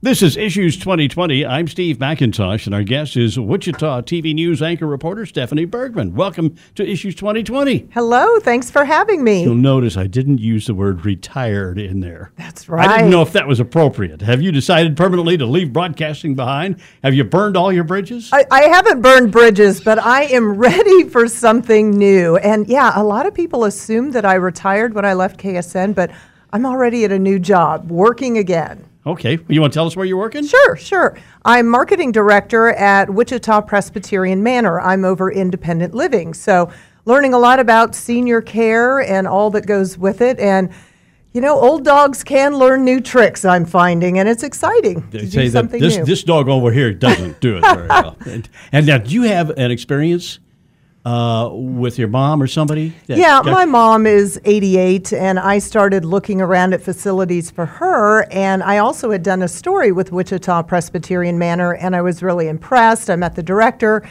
This is Issues 2020. I'm Steve McIntosh, and our guest is Wichita TV News anchor reporter Stephanie Bergman. Welcome to Issues 2020. Hello, thanks for having me. You'll notice I didn't use the word retired in there. That's right. I didn't know if that was appropriate. Have you decided permanently to leave broadcasting behind? Have you burned all your bridges? I, I haven't burned bridges, but I am ready for something new. And yeah, a lot of people assumed that I retired when I left KSN, but I'm already at a new job, working again. Okay. You want to tell us where you're working? Sure, sure. I'm marketing director at Wichita Presbyterian Manor. I'm over independent living. So, learning a lot about senior care and all that goes with it. And, you know, old dogs can learn new tricks, I'm finding, and it's exciting They to say do something this, new. this dog over here doesn't do it very well. And, and now, do you have an experience uh, with your mom or somebody? Yeah, my mom is 88, and I started looking around at facilities for her. And I also had done a story with Wichita Presbyterian Manor, and I was really impressed. I met the director,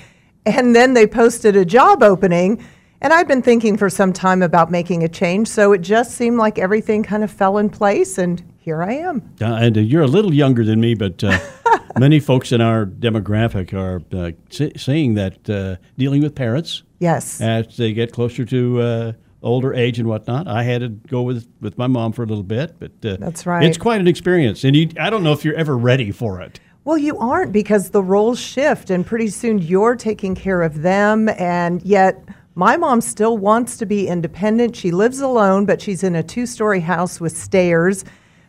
and then they posted a job opening. And I'd been thinking for some time about making a change, so it just seemed like everything kind of fell in place, and here I am. Uh, and uh, you're a little younger than me, but uh, many folks in our demographic are uh, saying that uh, dealing with parents Yes. as they get closer to uh, older age and whatnot. I had to go with, with my mom for a little bit, but uh, That's right. It's quite an experience, and you, I don't know if you're ever ready for it. Well, you aren't because the roles shift, and pretty soon you're taking care of them. And yet, my mom still wants to be independent. She lives alone, but she's in a two story house with stairs.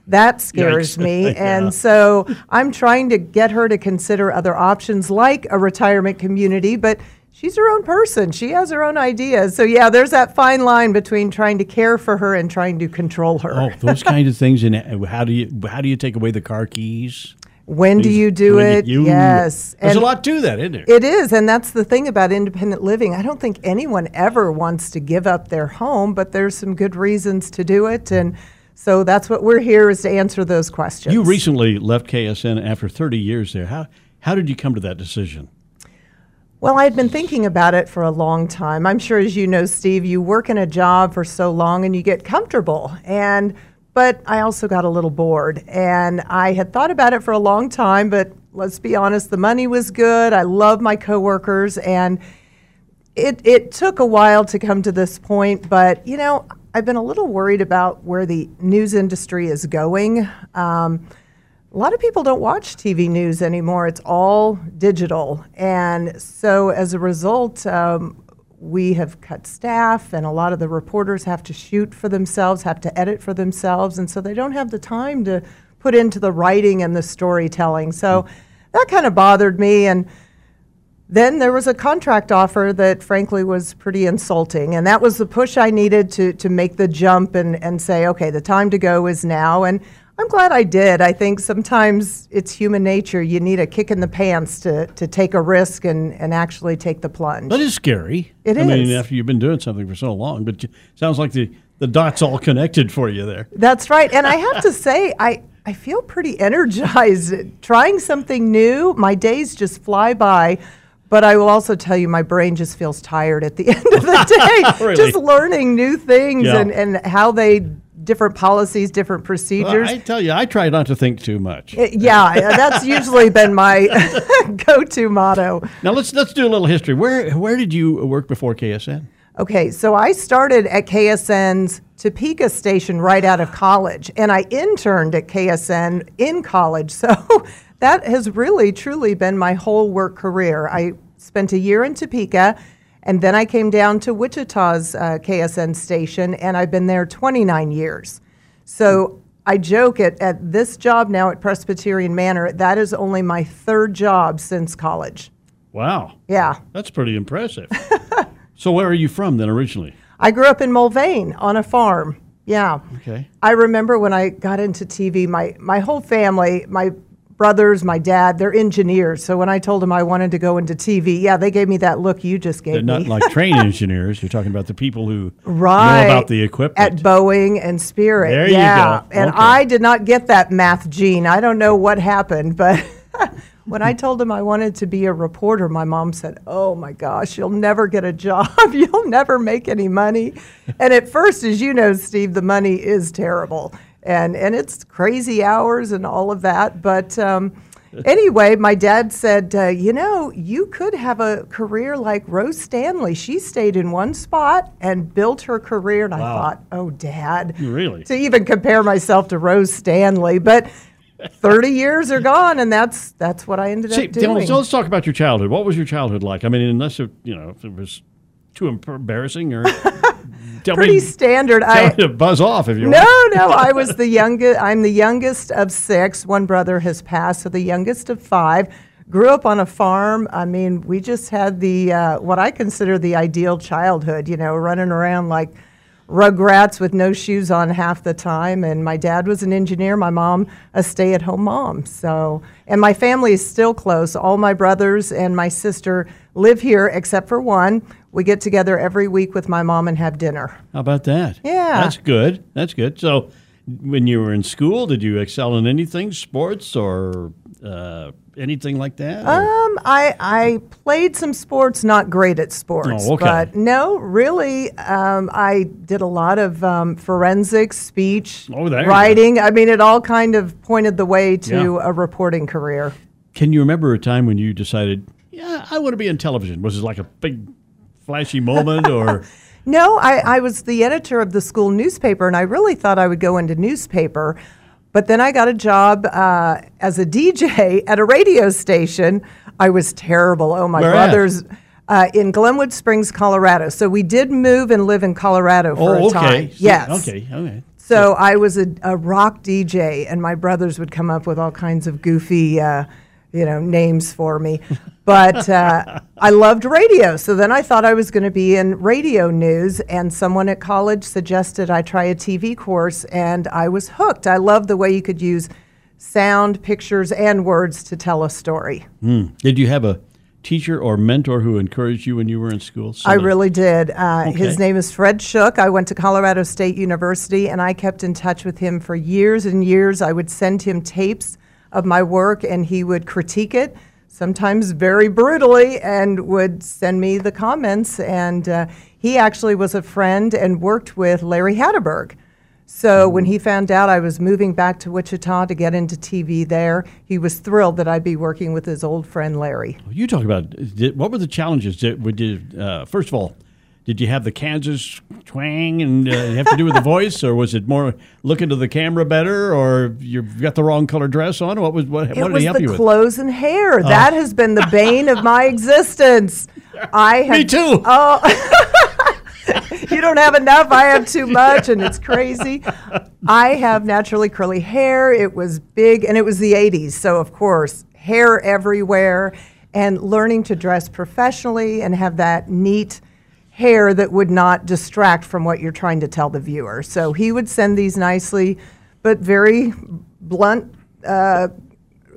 That scares Yikes. me. Yeah. And so I'm trying to get her to consider other options like a retirement community, but she's her own person. She has her own ideas. So, yeah, there's that fine line between trying to care for her and trying to control her. Oh, those kinds of things. And uh, how do you how do you take away the car keys? When do you do it? you- yes. There's And- a lot to that, isn't there? It is, and that's the thing about independent living. I don't think anyone ever wants to give up their home, but there's some good reasons to do it, and so that's what we're here is to answer those questions. you recently left KSN after 30 years there. How how did you come to that decision? Well, I had been thinking about it for a long time. I'm sure, as you know, Steve, you work in a job for so long and you get comfortable. And but I also got a little bored, and I had thought about it for a long time. But let's be honest, the money was good. I love my coworkers, and it it took a while to come to this point. But you know, I've been a little worried about where the news industry is going. Um, a lot of people don't watch TV news anymore. It's all digital. And so as a result, um, we have cut staff, and a lot of the reporters have to shoot for themselves, have to edit for themselves. And so they don't have the time to put into the writing and the storytelling. So that kind of bothered me. And then there was a contract offer that frankly was pretty insulting. And that was the push I needed to, to make the jump and, and say, okay, the time to go is now. And I'm glad I did. I think sometimes it's human nature. You need a kick in the pants to, to take a risk and, and actually take the plunge. That is scary. It I mean, after you've been doing something for so long, but it sounds like the, the dots all connected for you there. That's right. And I have to say, I, I feel pretty energized. Trying something new, my days just fly by. But I will also tell you, my brain just feels tired at the end of the day. Really? Just learning new things Yeah. and, and how they, different policies, different Well, procedures. I tell you, I try not to think too much. Yeah, that's usually been my go to motto. Now let's let's do a little history. Where where did you work before KSN? Okay, so I started at KSN's Topeka station right out of college, and I interned at KSN in college. So that has really, truly been my whole work career. I spent a year in Topeka, and then I came down to Wichita's uh, KSN station, and I've been there 29 years. So I joke at, at this job now at Presbyterian Manor, that is only my third job since college. Wow, Yeah. that's pretty impressive. so where are you from then originally? I grew up in Mulvane on a farm. Yeah. Okay. I remember when I got into TV, my, my whole family, my brothers, my dad, they're engineers. So when I told them I wanted to go into TV, yeah, they gave me that look you just gave me. They're not like train engineers. You're talking about the people who right know about the equipment. at Boeing and Spirit. There you yeah. go. And Okay. I did not get that math gene. I don't know what happened, but when I told him I wanted to be a reporter, my mom said, "Oh my gosh, you'll never get a job. you'll never make any money." and at first, as you know, Steve, the money is terrible. And and it's crazy hours and all of that, but um, anyway, my dad said, uh, you know, you could have a career like Rose Stanley. She stayed in one spot and built her career. And I thought, oh, dad. Really? To even compare myself to Rose Stanley. But 30 years are gone, and that's that's what I ended See, up doing. so let's talk about your childhood. What was your childhood like? I mean, unless it, you know, if it was too embarrassing or tell Pretty me, standard. tell I, buzz off if you No, want. No, no, I was the youngest. I'm the youngest of six. One brother has passed, so the youngest of five. Grew up on a farm. I mean, we just had the uh, what I consider the ideal childhood. You know, running around like rugrats with no shoes on half the time. And my dad was an engineer. My mom a stay-at-home mom. So, and my family is still close. All my brothers and my sister live here, except for one. We get together every week with my mom and have dinner. How about that? Yeah. That's good. That's good. So, when you were in school, did you excel in anything, sports or uh, anything like that? or- Um, I I played some sports, not great at sports, Oh, okay. but no, really, um, I did a lot of um, forensics, speech, Oh, there you go. writing. I mean, it all kind of pointed the way to Yeah. a reporting career. Can you remember a time when you decided, yeah, I want to be in television? Was it like a big, flashy moment, or No, I, I was the editor of the school newspaper, and I really thought I would go into newspaper. But then I got a job uh, as a DJ at a radio station. I was terrible. Oh, my Where brothers uh, in Glenwood Springs, Colorado. So we did move and live in Colorado for oh, a time. okay, So- Yes. okay, okay. So I was a, a rock DJ, and my brothers would come up with all kinds of goofy, uh, you know, names for me. But uh, I loved radio, so then I thought I was going to be in radio news. And someone at college suggested I try a TV course, and I was hooked. I loved the way you could use sound, pictures, and words to tell a story. Did you have a teacher or mentor who encouraged you when you were in school? So I really did. Uh, Okay. His name is Fred Shook. I went to Colorado State University and I kept in touch with him for years and years. I would send him tapes of my work and he would critique it, sometimes very brutally, and would send me the comments. And uh, he actually was a friend and worked with Larry Hatteberg. So when he found out I was moving back to Wichita to get into TV there, he was thrilled that I'd be working with his old friend Larry. You talk about what were the challenges? Did, would you, uh, first of all, did you have the Kansas twang and uh, have to do with the voice, or was it more look into the camera better, or you've got the wrong color dress on? What was what, what It did was the you with? clothes and hair. That has been the bane of my existence. I have, Me too. Oh. you don't have enough. I have too much, and it's crazy. I have naturally curly hair. It was big, and it was the 80s. So, of course, hair everywhere, and learning to dress professionally and have that neat hair that would not distract from what you're trying to tell the viewer. So, he would send these nicely, but very blunt. Uh,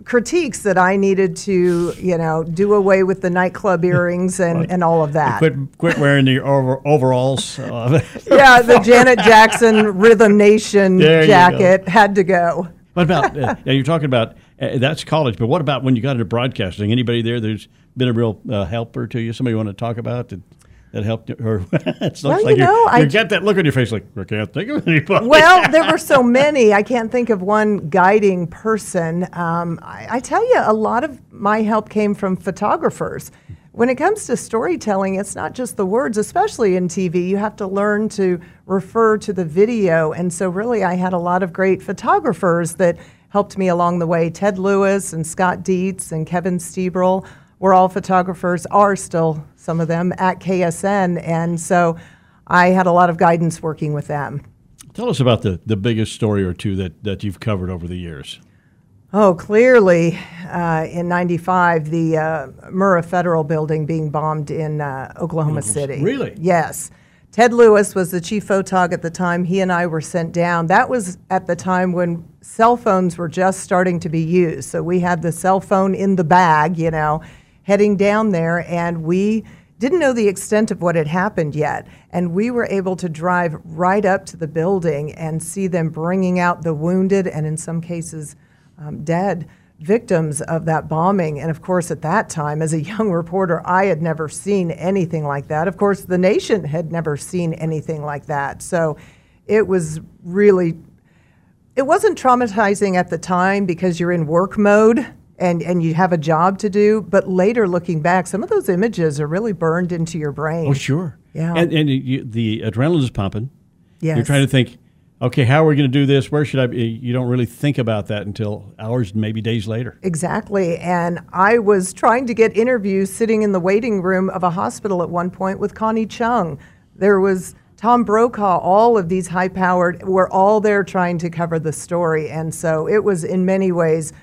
critiques that I needed to, you know, do away with the nightclub earrings and, and all of that. Quit quit wearing the over, overalls. Uh, Yeah, the Janet Jackson Rhythm Nation There jacket had to go. what about? Uh, yeah, you're talking about uh, that's college, but what about when you got into broadcasting? Anybody there? There's been a real uh, helper to you. Somebody you want to talk about that that helped her. Or it looks Well, like you know, you I you j- got that look on your face, like I can't think of anybody. Well, there were so many. I can't think of one guiding person. Um, I, I tell you, a lot of my help came from photographers. When it comes to storytelling, it's not just the words, especially in TV. You have to learn to refer to the video. And so, really, I had a lot of great photographers that helped me along the way. Ted Lewis and Scott Dietz and Kevin Stebrel were all photographers, are still some of them at KSN. And so, I had a lot of guidance working with them. Tell us about the, the biggest story or two that, that you've covered over the years. Oh, clearly, uh, in '95, the uh, Murrah Federal Building being bombed in uh, Oklahoma City. really? Yes. Ted Lewis was the chief photog at the time. He and I were sent down. That was at the time when cell phones were just starting to be used. So we had the cell phone in the bag, you know, heading down there, and we didn't know the extent of what had happened yet. And we were able to drive right up to the building and see them bringing out the wounded and, in some cases, um, dead victims of that bombing. And of course, at that time, as a young reporter, I had never seen anything like that. Of course, the nation had never seen anything like that. So it was really, it wasn't traumatizing at the time because you're in work mode. And, and you have a job to do, but later looking back, some of those images are really burned into your brain. Oh, sure. Yeah. And, and you, the adrenaline is pumping. Yes. You're trying to think, okay, how are we going to do this? Where should I be? You don't really think about that until hours, maybe days later. Exactly. And I was trying to get interviews sitting in the waiting room of a hospital at one point with Connie Chung. There was Tom Brokaw, all of these high powered were all there trying to cover the story. And so it was in many ways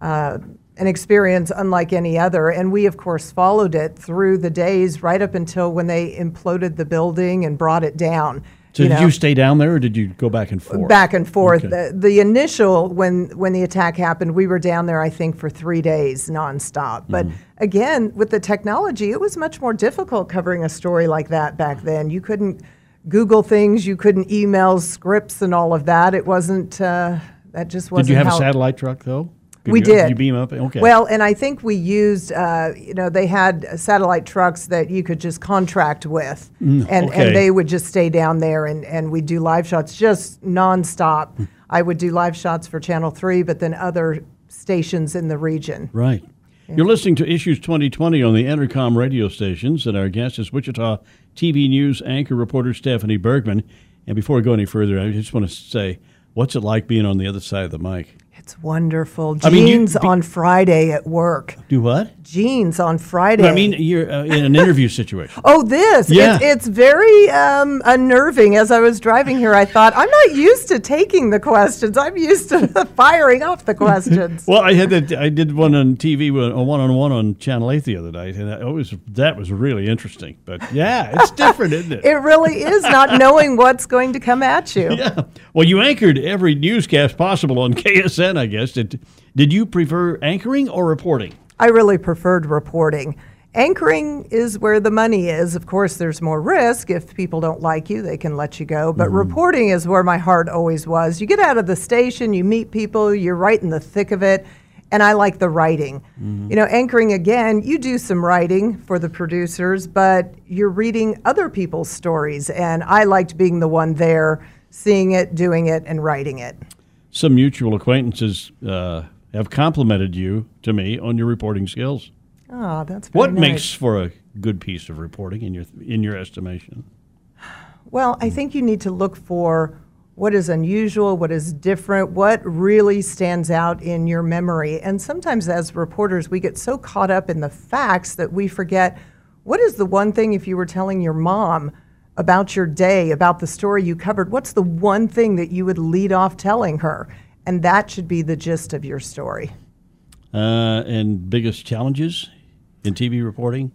uh, an experience unlike any other. And we, of course, followed it through the days right up until when they imploded the building and brought it down. So you did know. you stay down there, or did you go back and forth? Back and forth. Okay. The, the initial when when the attack happened, we were down there I think for three days nonstop. But Mm-hmm. again, with the technology, it was much more difficult covering a story like that back then. You couldn't Google things, you couldn't email scripts and all of that. It wasn't. Uh, that just wasn't. Did you have a satellite truck though? We you, did. You beam up. Okay. Well, and I think we used, uh, you know, they had satellite trucks that you could just contract with, and, Mm, okay. and they would just stay down there, and, and we'd do live shots just nonstop. Mm. I would do live shots for Channel 3, but then other stations in the region. Right. You're listening to Issues 2020 on the Entercom radio stations, and our guest is Wichita TV News anchor reporter Stephanie Bergman. And before we go any further, I just want to say, what's it like being on the other side of the mic? It's wonderful. I mean, you- Jeans on Friday at work. Do what? Jeans on Friday. I mean, you're uh, in an interview situation. Oh, this. Yeah. It's, it's very um, unnerving. As I was driving here, I thought, I'm not used to taking the questions. I'm used to firing off the questions. Well, I had that. I did one on TV, a one on one on Channel Eight the other night, and that was that was really interesting. But yeah, it's different, isn't it? it really is not knowing what's going to come at you. Yeah. Well, you anchored every newscast possible on KSN, I guess. Did, did you prefer anchoring or reporting? I really preferred reporting. Anchoring is where the money is. Of course, there's more risk. If people don't like you, they can let you go. But mm-hmm. reporting is where my heart always was. You get out of the station, you meet people, you're right in the thick of it. And I like the writing. Mm-hmm. You know, anchoring again, you do some writing for the producers, but you're reading other people's stories. And I liked being the one there, seeing it, doing it, and writing it. Some mutual acquaintances uh, have complimented you to me on your reporting skills. Oh, that's very What nice. makes for a good piece of reporting in your in your estimation? Well, I think you need to look for what is unusual, what is different, what really stands out in your memory. And sometimes as reporters, we get so caught up in the facts that we forget what is the one thing if you were telling your mom about your day, about the story you covered, what's the one thing that you would lead off telling her? And that should be the gist of your story. Uh, and biggest challenges in TV reporting?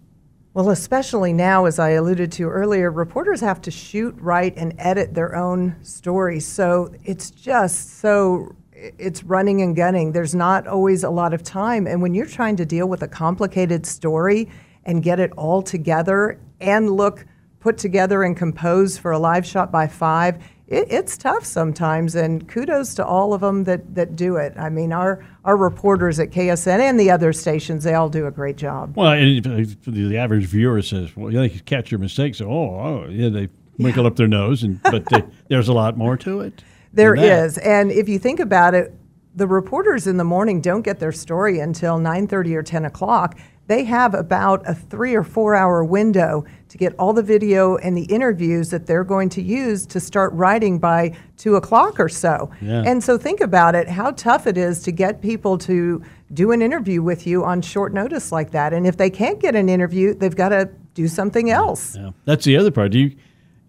Well, especially now, as I alluded to earlier, reporters have to shoot, write, and edit their own stories. So it's just so it's running and gunning. There's not always a lot of time. And when you're trying to deal with a complicated story and get it all together and look put together and composed for a live shot by five, it, it's tough sometimes. And kudos to all of them that, that do it. I mean, our, our reporters at KSN and the other stations, they all do a great job. Well, and if- if the average viewer says, "Well, yeah, they catch your mistakes." So, oh, oh, yeah, they wrinkle up their nose, and but they, there's a lot more to it. There is, and if you think about it, the reporters in the morning don't get their story until 9:30 or 10 o'clock. They have about a three or four hour window to get all the video and the interviews that they're going to use to start writing by two o'clock or so. Yeah. And so think about it, how tough it is to get people to do an interview with you on short notice like that. And if they can't get an interview, they've got to do something else. Yeah, that's the other part. You,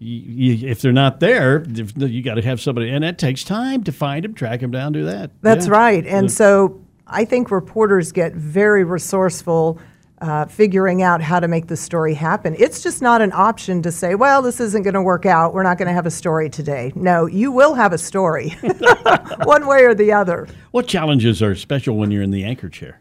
you, you if they're not there, you got to have somebody, and that takes time to find them, track them down, do that. That's Yeah. right. And so I think reporters get very resourceful uh, figuring out how to make the story happen. It's just not an option to say, well, this isn't going to work out. We're not going to have a story today. No, you will have a story, one way or the other. What challenges are special when you're in the anchor chair?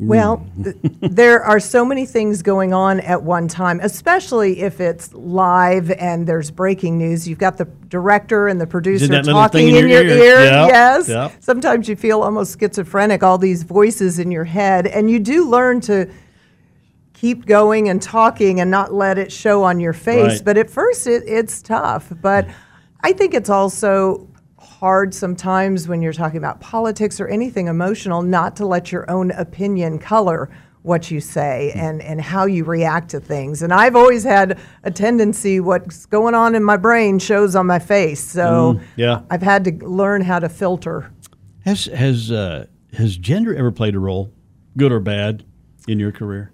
Well, mm. th- there are so many things going on at one time, especially if it's live and there's breaking news. You've got the director and the producer talking in in your your, ear. ear. Yep, Yes. yep. Sometimes you feel almost schizophrenic, all these voices in your head, and you do learn to keep going and talking and not let it show on your face. Right. But at first, it, it's tough. But mm. I think it's also hard sometimes when you're talking about politics or anything emotional not to let your own opinion color what you say and, and how you react to things. And I've always had a tendency, what's going on in my brain shows on my face. So yeah. I've had to learn how to filter. Has has uh, has gender ever played a role, good or bad, in your career?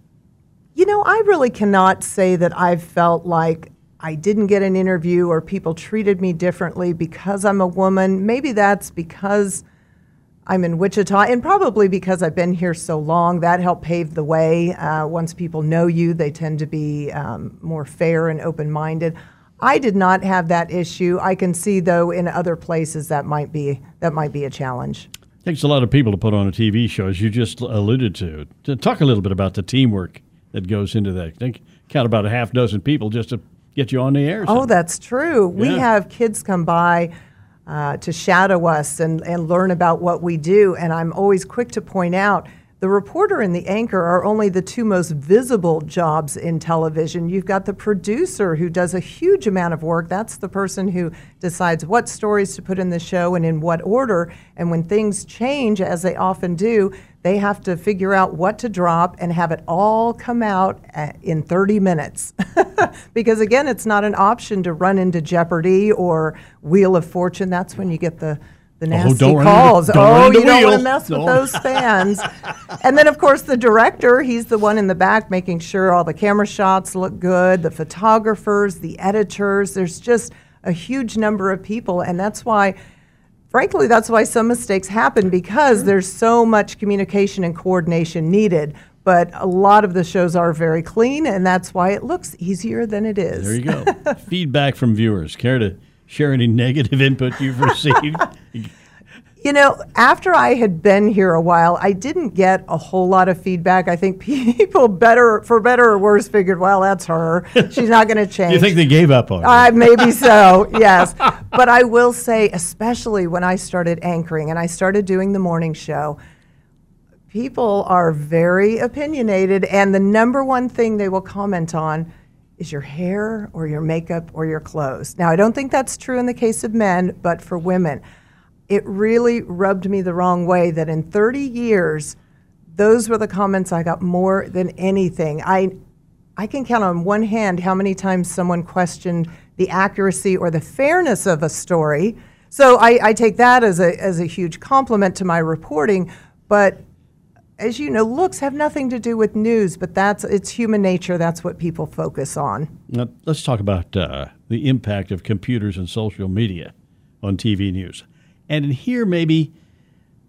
You know, I really cannot say that I've felt like I didn't get an interview or people treated me differently because I'm a woman. Maybe that's because I'm in Wichita and probably because I've been here so long. That helped pave the way. Uh, once people know you, they tend to be um, more fair and open minded. I did not have that issue. I can see though in other places that might be that might be a challenge. Takes a lot of people to put on a TV show, as you just alluded to. talk a little bit about the teamwork that goes into that. I think count about a half dozen people just to get you on the air. Oh, that's true. We have kids come by uh, to shadow us and, and learn about what we do. And I'm always quick to point out the reporter and the anchor are only the two most visible jobs in television. You've got the producer who does a huge amount of work. That's the person who decides what stories to put in the show and in what order. And when things change, as they often do, they have to figure out what to drop and have it all come out uh, in 30 minutes. because again, it's not an option to run into Jeopardy or Wheel of Fortune. That's when you get the the nasty Oh, don't run into- calls. don't run oh, into you don't want Wheel. to mess with No. those fans. and then, of course, the director, he's the one in the back making sure all the camera shots look good, the photographers, the editors. There's just a huge number of people. And that's why, frankly, that's why some mistakes happen because there's so much communication and coordination needed. But a lot of the shows are very clean, and that's why it looks easier than it is. There you go. Feedback from viewers. Care to share any negative input you've received? You know, after I had been here a while, I didn't get a whole lot of feedback. I think people, better for better or worse, figured, well, that's her. She's not going to change. you think they gave up on you? Uh, maybe so, yes. But I will say, especially when I started anchoring and I started doing the morning show, people are very opinionated, and the number one thing they will comment on is your hair or your makeup or your clothes. Now, I don't think that's true in the case of men, but for women, it really rubbed me the wrong way that in 30 years, those were the comments I got more than anything. I I can count on one hand how many times someone questioned the accuracy or the fairness of a story. So I, I take that as a, as a huge compliment to my reporting. But as you know, looks have nothing to do with news, but that's it's human nature. That's what people focus on. Now, let's talk about uh, the impact of computers and social media on TV news. And in here, maybe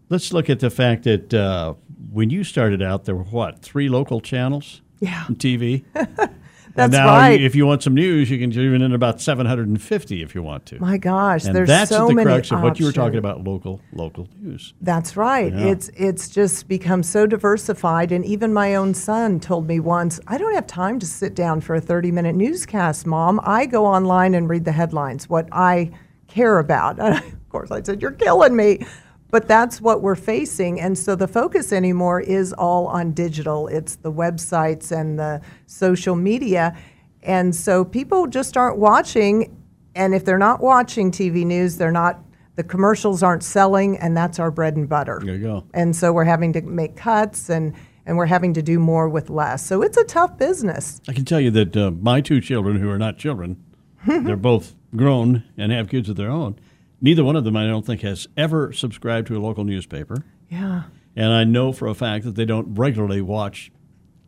let's look at the fact that uh, when you started out, there were what, three local channels Yeah. on TV? That's and now, right. if you want some news, you can tune in about 750 if you want to. My gosh, and there's that's so the many crux of what you were talking about local local news. That's right. Yeah. It's it's just become so diversified and even my own son told me once, I don't have time to sit down for a 30-minute newscast, mom. I go online and read the headlines, what I care about. Course I said, "You're killing me." But that's what we're facing and so the focus anymore is all on digital. It's the websites and the social media. And so people just aren't watching and if they're not watching TV news, they're not the commercials aren't selling and that's our bread and butter. There you go. And so we're having to make cuts and, and we're having to do more with less. So it's a tough business. I can tell you that uh, my two children, who are not children, they're both grown and have kids of their own. Neither one of them, I don't think, has ever subscribed to a local newspaper. Yeah. And I know for a fact that they don't regularly watch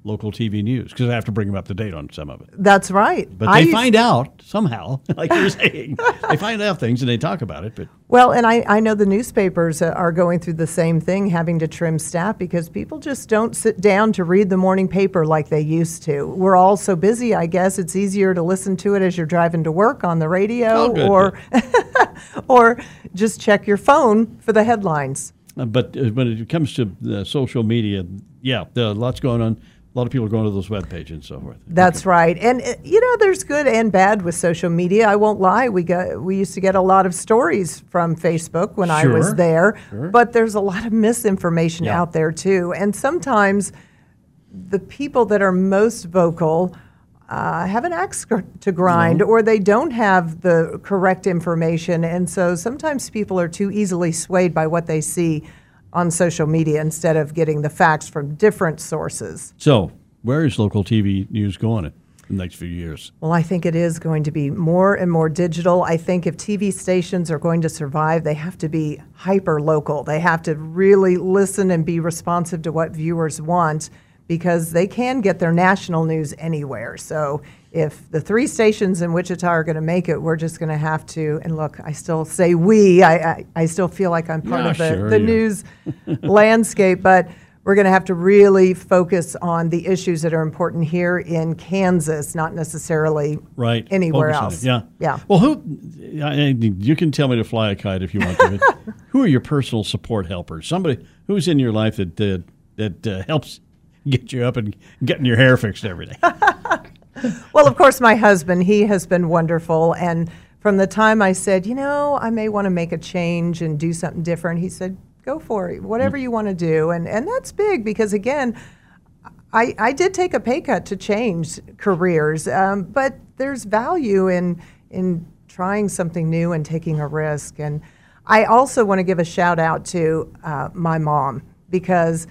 local TV news because I have to bring them up to date on some of it. That's right. But I they used- find out somehow, like you were saying, they find out things and they talk about it. But Well, and I, I know the newspapers uh, are going through the same thing, having to trim staff because people just don't sit down to read the morning paper like they used to. We're all so busy, I guess it's easier to listen to it as you're driving to work on the radio Oh, or or just check your phone for the headlines. uh, but uh, when it comes to social media, yeah, there are lots going on. A lot of people are going to those web pages and so forth. That's right. And uh, you know, there's good and bad with social media. I won't lie. We got we used to get a lot of stories from Facebook when I was there, sure. but there's a lot of misinformation Yeah. out there too. And sometimes the people that are most vocal uh, have an axe gr- to grind, or they don't have the correct information, and so sometimes people are too easily swayed by what they see on social media instead of getting the facts from different sources. So, where is local TV news going in the next few years? Well, I think it is going to be more and more digital. I think if TV stations are going to survive, they have to be hyper local. They have to really listen and be responsive to what viewers want because they can get their national news anywhere. So if the three stations in Wichita are going to make it, we're just going to have to. And look, I still say we. I, I, I still feel like I'm part Yeah, of the, sure the you- news landscape, but we're going to have to really focus on the issues that are important here in Kansas, not necessarily Right. anywhere Focus else. Yeah. Yeah. Well, who? You can tell me to fly a kite if you want to. Who are your personal support helpers? Somebody who's in your life that uh, that uh, helps get you up and getting your hair fixed every day. Well, of course, my husband, he has been wonderful. And from the time I said, you know, I may want to make a change and do something different, he said, go for it, whatever you want to do. And, and that's big because, again, I, I did take a pay cut to change careers, um, but there's value in, in trying something new and taking a risk. And I also want to give a shout out to uh, my mom because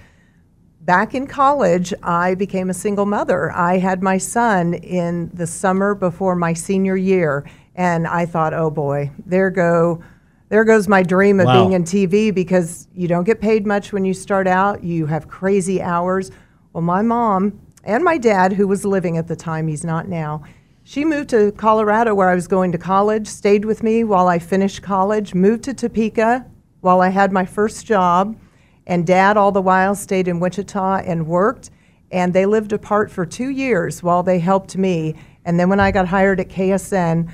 back in college, I became a single mother. I had my son in the summer before my senior year, and I thought, oh boy, there go. There goes my dream of Wow. being in TV because you don't get paid much when you start out. You have crazy hours. Well, my mom and my dad, who was living at the time, he's not now, she moved to Colorado where I was going to college, stayed with me while I finished college, moved to Topeka while I had my first job, and dad all the while stayed in Wichita and worked. And they lived apart for two years while they helped me. And then when I got hired at KSN,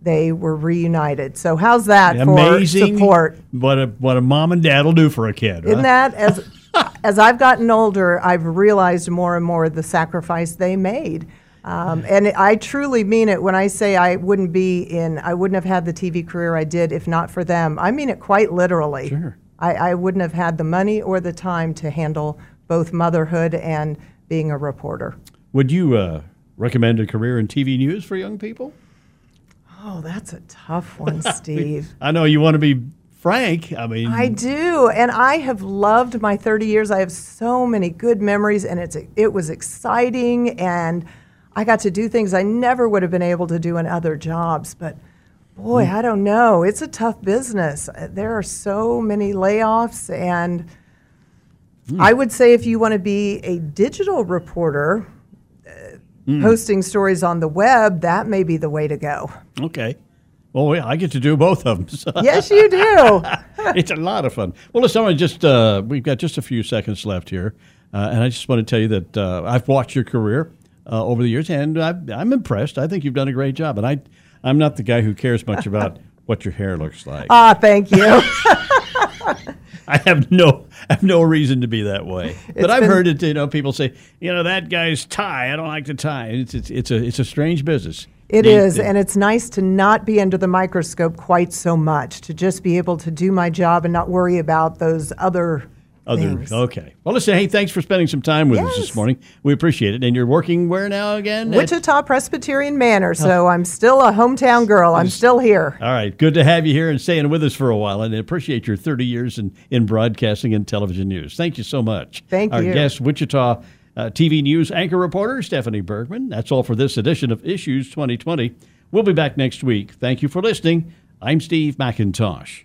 they were reunited. So how's that Amazing for support? What a what a mom and dad will do for a kid. Isn't huh? that as as I've gotten older, I've realized more and more the sacrifice they made. Um, and I truly mean it when I say I wouldn't be in, I wouldn't have had the TV career I did if not for them. I mean it quite literally. Sure. I, I wouldn't have had the money or the time to handle both motherhood and being a reporter. Would you uh, recommend a career in TV news for young people? Oh, that's a tough one, Steve. I know you want to be frank. I mean, I do, and I have loved my 30 years. I have so many good memories, and it's it was exciting, and I got to do things I never would have been able to do in other jobs. But boy, I don't know. It's a tough business. Uh, There are so many layoffs, and I would say if you want to be a digital reporter. uh, Posting stories on the web, that may be the way to go. okay. Well, yeah, I get to do both of them. So Yes, you do. it's a lot of fun. Well, listen, I just uh, we've got just a few seconds left here, uh, and I just want to tell you that uh, I've watched your career uh, over the years, and I've, I'm impressed. I think you've done a great job, and I I'm not the guy who cares much about what your hair looks like. Ah, thank you. I have no I have no reason to be that way. but It's I've been- heard it. You know, people say, you know, that guy's tie. I don't like the tie. It's it's, it's a it's a strange business. It is, and it's nice to not be under the microscope quite so much, to just be able to do my job and not worry about those other Other, things. okay. Well, listen. Hey, thanks for spending some time with us this morning. We appreciate it. And you're working where now again? At- Wichita Presbyterian Manor, so I'm still a hometown girl. I'm still here. All right. Good to have you here and staying with us for a while. And I appreciate your 30 years in, in broadcasting and television news. Thank you so much. Thank Our you. guest, Wichita uh, TV News anchor reporter Stephanie Bergman. That's all for this edition of Issues 2020. We'll be back next week. Thank you for listening. I'm Steve McIntosh.